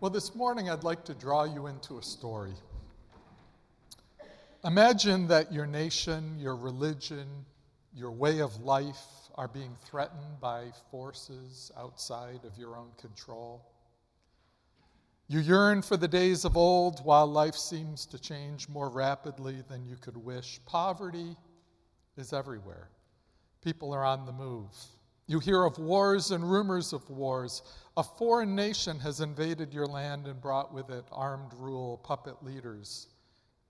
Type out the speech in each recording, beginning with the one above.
Well, this morning I'd like to draw you into a story. Imagine that your nation, your religion, your way of life are being threatened by forces outside of your own control. You yearn for the days of old while life seems to change more rapidly than you could wish. Poverty is everywhere. People are on the move. You hear of wars and rumors of wars. A foreign nation has invaded your land and brought with it armed rule, puppet leaders,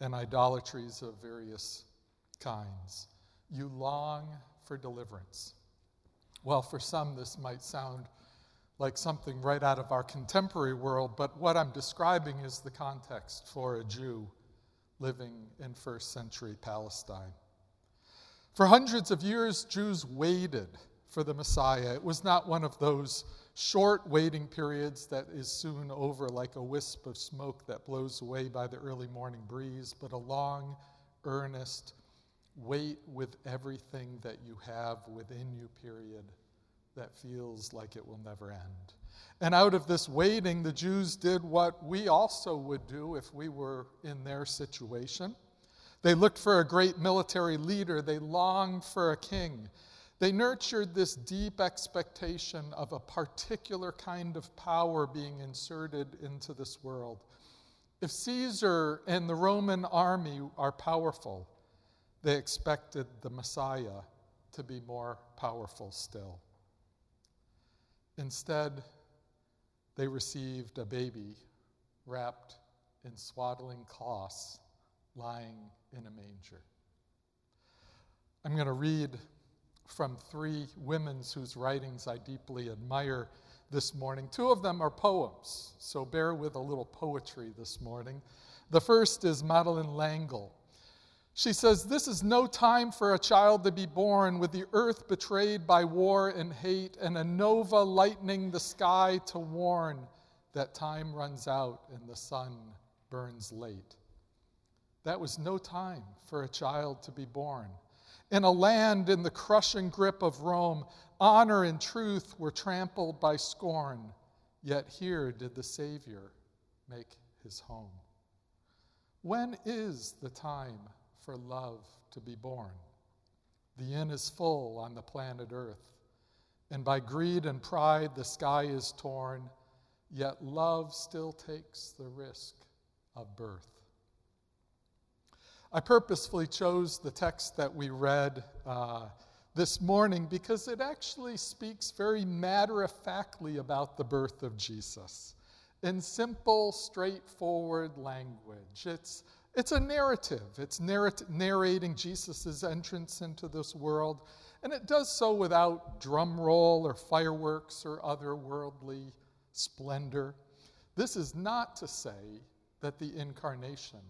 and idolatries of various kinds. You long for deliverance. Well, for some, this might sound like something right out of our contemporary world, but what I'm describing is the context for a Jew living in first century Palestine. For hundreds of years, Jews waited for the Messiah. It was not one of those short waiting periods that is soon over like a wisp of smoke that blows away by the early morning breeze, but a long, earnest, wait with everything that you have within you period that feels like it will never end. And out of this waiting, the Jews did what we also would do if we were in their situation. They looked for a great military leader, they longed for a king. They nurtured this deep expectation of a particular kind of power being inserted into this world. If Caesar and the Roman army are powerful, they expected the Messiah to be more powerful still. Instead, they received a baby wrapped in swaddling cloths lying in a manger. I'm going to read from three women whose writings I deeply admire this morning. Two of them are poems, so bear with a little poetry this morning. The first is Madeleine L'Engle. She says, This is no time for a child to be born with the earth betrayed by war and hate, and a nova lightening the sky to warn that time runs out and the sun burns late. That was no time for a child to be born. In a land in the crushing grip of Rome, honor and truth were trampled by scorn, yet here did the Savior make his home. When is the time for love to be born? The inn is full on the planet Earth, and by greed and pride the sky is torn, yet love still takes the risk of birth. I purposefully chose the text that we read uh, this morning because it actually speaks very matter of factly about the birth of Jesus in simple, straightforward language. It's, it's a narrative, it's narrat- narrating Jesus' entrance into this world, and it does so without drum roll or fireworks or other worldly splendor. This is not to say that the incarnation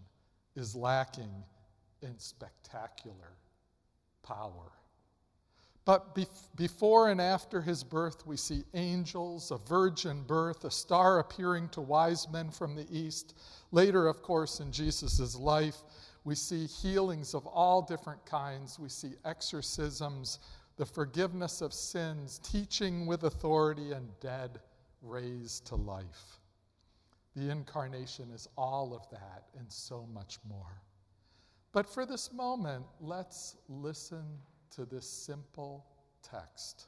is lacking in spectacular power. But before and after his birth, we see angels, a virgin birth, a star appearing to wise men from the east. Later, of course, in Jesus' life, we see healings of all different kinds. We see exorcisms, the forgiveness of sins, teaching with authority, and dead raised to life. The incarnation is all of that and so much more. But for this moment, let's listen to this simple text.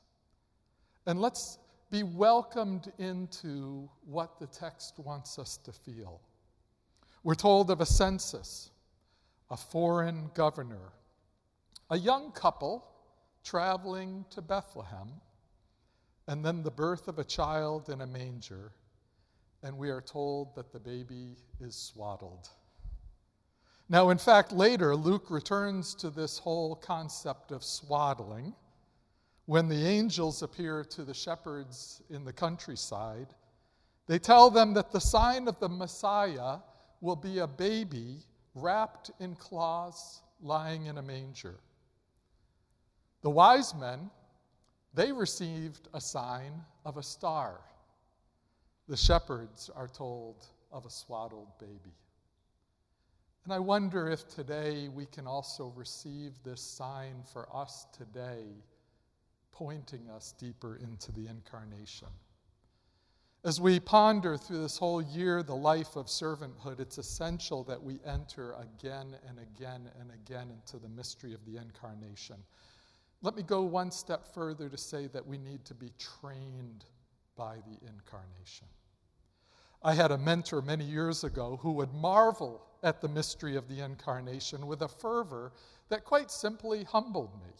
And let's be welcomed into what the text wants us to feel. We're told of a census, a foreign governor, a young couple traveling to Bethlehem, and then the birth of a child in a manger, and we are told that the baby is swaddled. Now, in fact, later, Luke returns to this whole concept of swaddling when the angels appear to the shepherds in the countryside. They tell them that the sign of the Messiah will be a baby wrapped in cloths lying in a manger. The wise men, they received a sign of a star. The shepherds are told of a swaddled baby. And I wonder if today we can also receive this sign for us today, pointing us deeper into the incarnation. As we ponder through this whole year the life of servanthood, it's essential that we enter again and again and again into the mystery of the incarnation. Let me go one step further to say that we need to be trained by the incarnation. I had a mentor many years ago who would marvel at the mystery of the incarnation with a fervor that quite simply humbled me.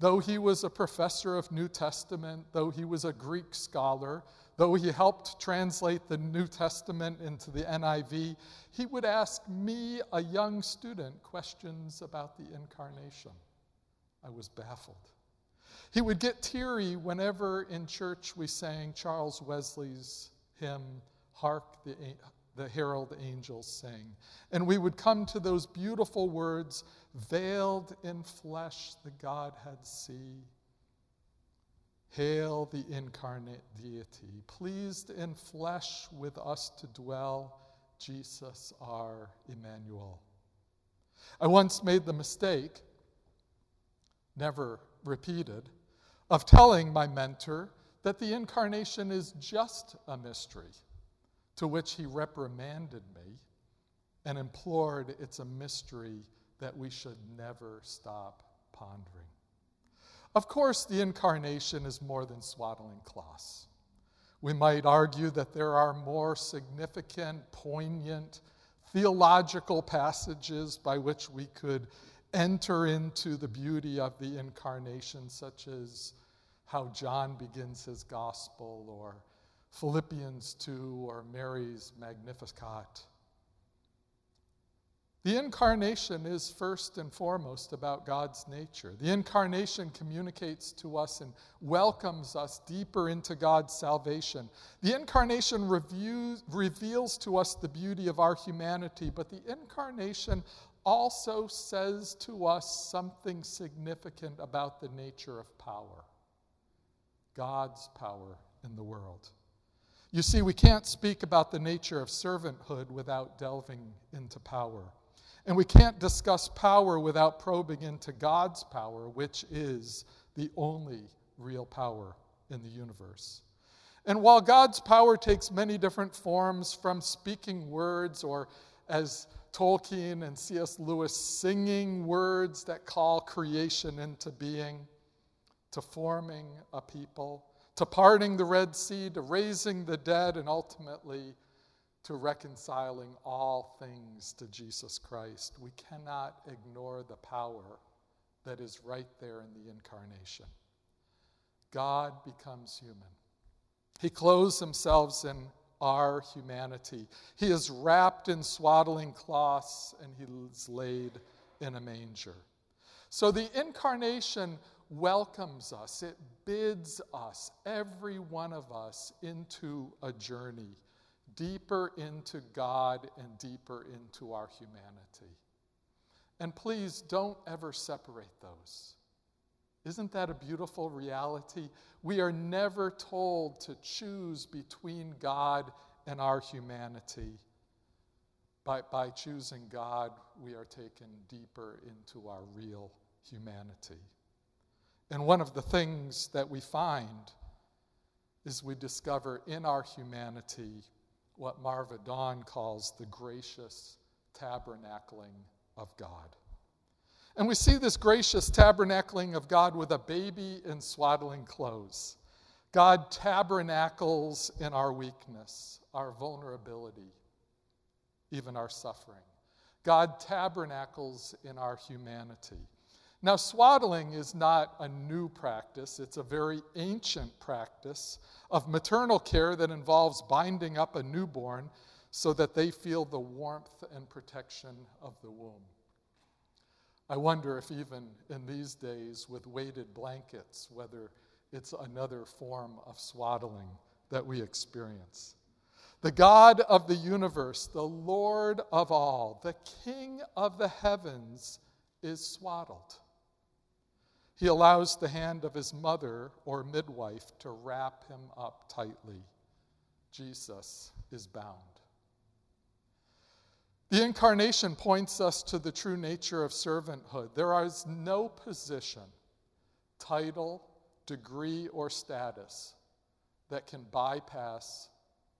Though he was a professor of New Testament, though he was a Greek scholar, though he helped translate the New Testament into the NIV, he would ask me, a young student, questions about the incarnation. I was baffled. He would get teary whenever in church we sang Charles Wesley's hymn, Hark the, the Herald Angels Sing. And we would come to those beautiful words, veiled in flesh the Godhead see. Hail the incarnate deity, pleased in flesh with us to dwell, Jesus our Emmanuel. I once made the mistake, never repeated, of telling my mentor that the incarnation is just a mystery to which he reprimanded me and implored it's a mystery that we should never stop pondering. Of course, the incarnation is more than swaddling cloths. We might argue that there are more significant, poignant, theological passages by which we could enter into the beauty of the incarnation, such as how John begins his gospel or Philippians 2 or Mary's Magnificat. The incarnation is first and foremost about God's nature. The incarnation communicates to us and welcomes us deeper into God's salvation. The incarnation reviews, reveals to us the beauty of our humanity, but the incarnation also says to us something significant about the nature of power God's power in the world. You see, we can't speak about the nature of servanthood without delving into power. And we can't discuss power without probing into God's power, which is the only real power in the universe. And while God's power takes many different forms, from speaking words or as Tolkien and C.S. Lewis singing words that call creation into being, to forming a people, to parting the Red Sea, to raising the dead, and ultimately to reconciling all things to Jesus Christ. We cannot ignore the power that is right there in the incarnation. God becomes human. He clothes himself in our humanity. He is wrapped in swaddling cloths and he is laid in a manger. So the incarnation welcomes us, it bids us, every one of us, into a journey deeper into God and deeper into our humanity. And please don't ever separate those. Isn't that a beautiful reality? We are never told to choose between God and our humanity. By, by choosing God, we are taken deeper into our real humanity. And one of the things that we find is we discover in our humanity what Marva Dawn calls the gracious tabernacling of God. And we see this gracious tabernacling of God with a baby in swaddling clothes. God tabernacles in our weakness, our vulnerability, even our suffering. God tabernacles in our humanity. Now, swaddling is not a new practice, it's a very ancient practice of maternal care that involves binding up a newborn so that they feel the warmth and protection of the womb. I wonder if, even in these days, with weighted blankets, whether it's another form of swaddling that we experience. The God of the universe, the Lord of all, the King of the heavens, is swaddled. He allows the hand of his mother or midwife to wrap him up tightly. Jesus is bound. The incarnation points us to the true nature of servanthood. There is no position, title, degree, or status that can bypass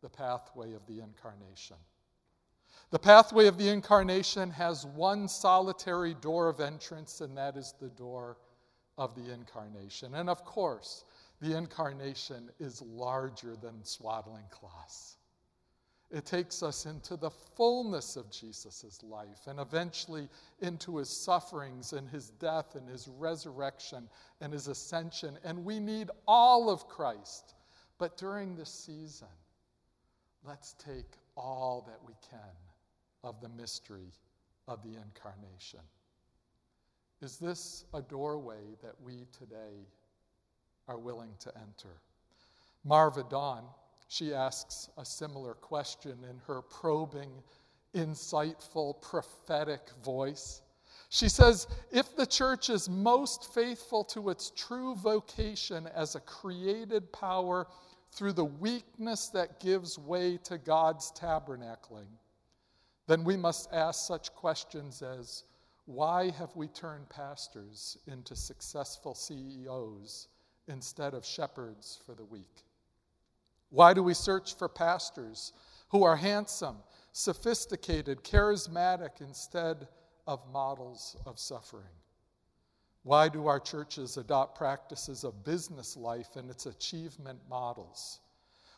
the pathway of the incarnation. The pathway of the incarnation has one solitary door of entrance, and that is the door of the incarnation. And of course, the incarnation is larger than swaddling cloths. It takes us into the fullness of Jesus' life and eventually into his sufferings and his death and his resurrection and his ascension. And we need all of Christ. But during this season, let's take all that we can of the mystery of the incarnation. Is this a doorway that we today are willing to enter? Marva Dawn, she asks a similar question in her probing, insightful, prophetic voice. She says, If the church is most faithful to its true vocation as a created power through the weakness that gives way to God's tabernacling, then we must ask such questions as why have we turned pastors into successful CEOs instead of shepherds for the weak? Why do we search for pastors who are handsome, sophisticated, charismatic instead of models of suffering? Why do our churches adopt practices of business life and its achievement models?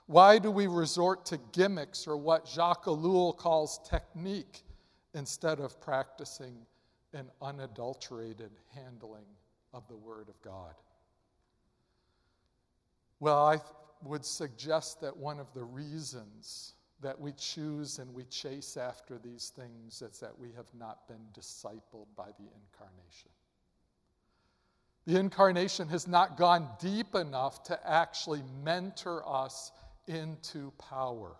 Why do we resort to gimmicks or what Jacques Ellul calls technique instead of practicing an unadulterated handling of the Word of God? Well, I would suggest that one of the reasons that we choose and we chase after these things is that we have not been discipled by the incarnation. The incarnation has not gone deep enough to actually mentor us into power.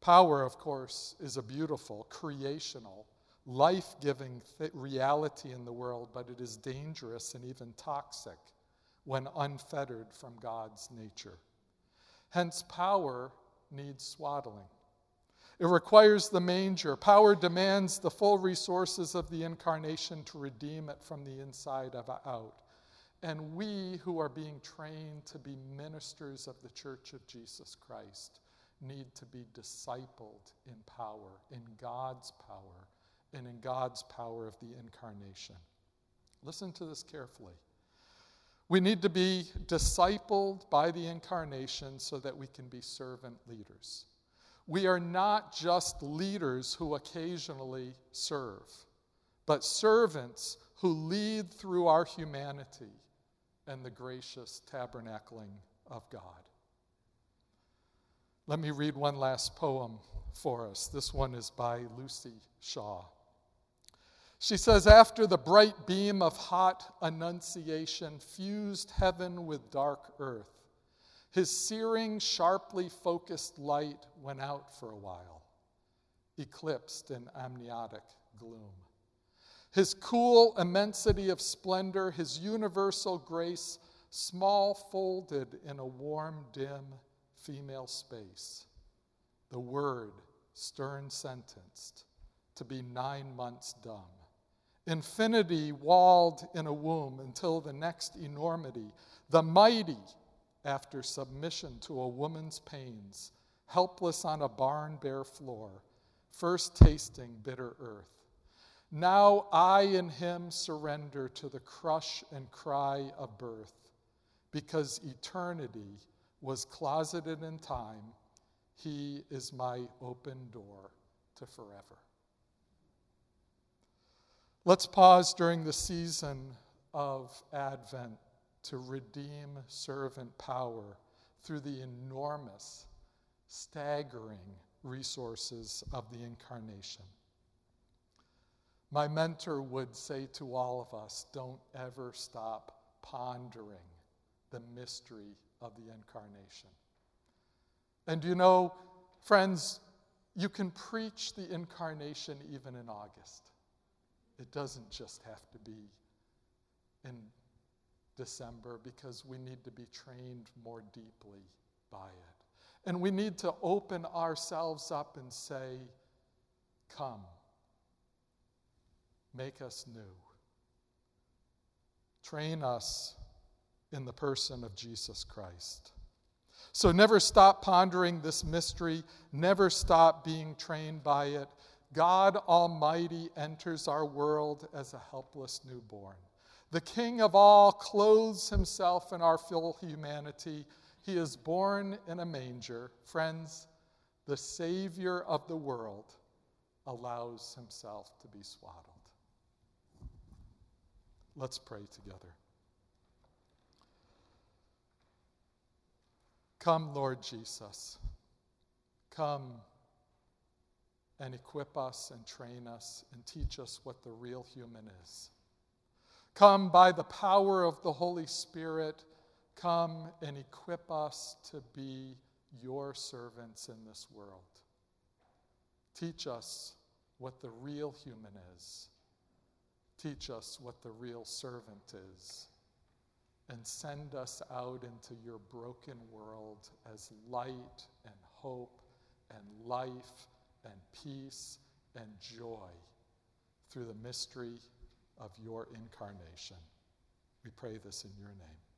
Power, of course, is a beautiful, creational, life giving th- reality in the world, but it is dangerous and even toxic when unfettered from God's nature. Hence, power needs swaddling. It requires the manger. Power demands the full resources of the incarnation to redeem it from the inside out. And we who are being trained to be ministers of the church of Jesus Christ need to be discipled in power, in God's power, and in God's power of the incarnation. Listen to this carefully. We need to be discipled by the incarnation so that we can be servant leaders. We are not just leaders who occasionally serve, but servants who lead through our humanity and the gracious tabernacling of God. Let me read one last poem for us. This one is by Luci Shaw. She says, After the bright beam of hot annunciation fused heaven with dark earth, his searing, sharply focused light went out for a while, eclipsed in amniotic gloom. His cool immensity of splendor, his universal grace, small folded in a warm, dim female space. The word, stern sentenced, to be nine months dumb. Infinity walled in a womb until the next enormity. The mighty, after submission to a woman's pains, helpless on a barn bare floor, first tasting bitter earth. Now I in him surrender to the crush and cry of birth, because eternity was closeted in time. He is my open door to forever. Let's pause during the season of Advent to redeem servant power through the enormous, staggering resources of the incarnation. My mentor would say to all of us don't ever stop pondering the mystery of the incarnation. And you know, friends, you can preach the incarnation even in August. It doesn't just have to be in December because we need to be trained more deeply by it. And we need to open ourselves up and say, Come. Make us new. Train us in the person of Jesus Christ. So never stop pondering this mystery, never stop being trained by it. God Almighty enters our world as a helpless newborn. The King of all clothes himself in our full humanity. He is born in a manger. Friends, the Savior of the world allows himself to be swaddled. Let's pray together. Come, Lord Jesus. Come and equip us and train us and teach us what the real human is. Come by the power of the Holy Spirit, come and equip us to be your servants in this world. Teach us what the real human is. Teach us what the real servant is and send us out into your broken world as light and hope and life and peace and joy through the mystery of your incarnation. We pray this in your name.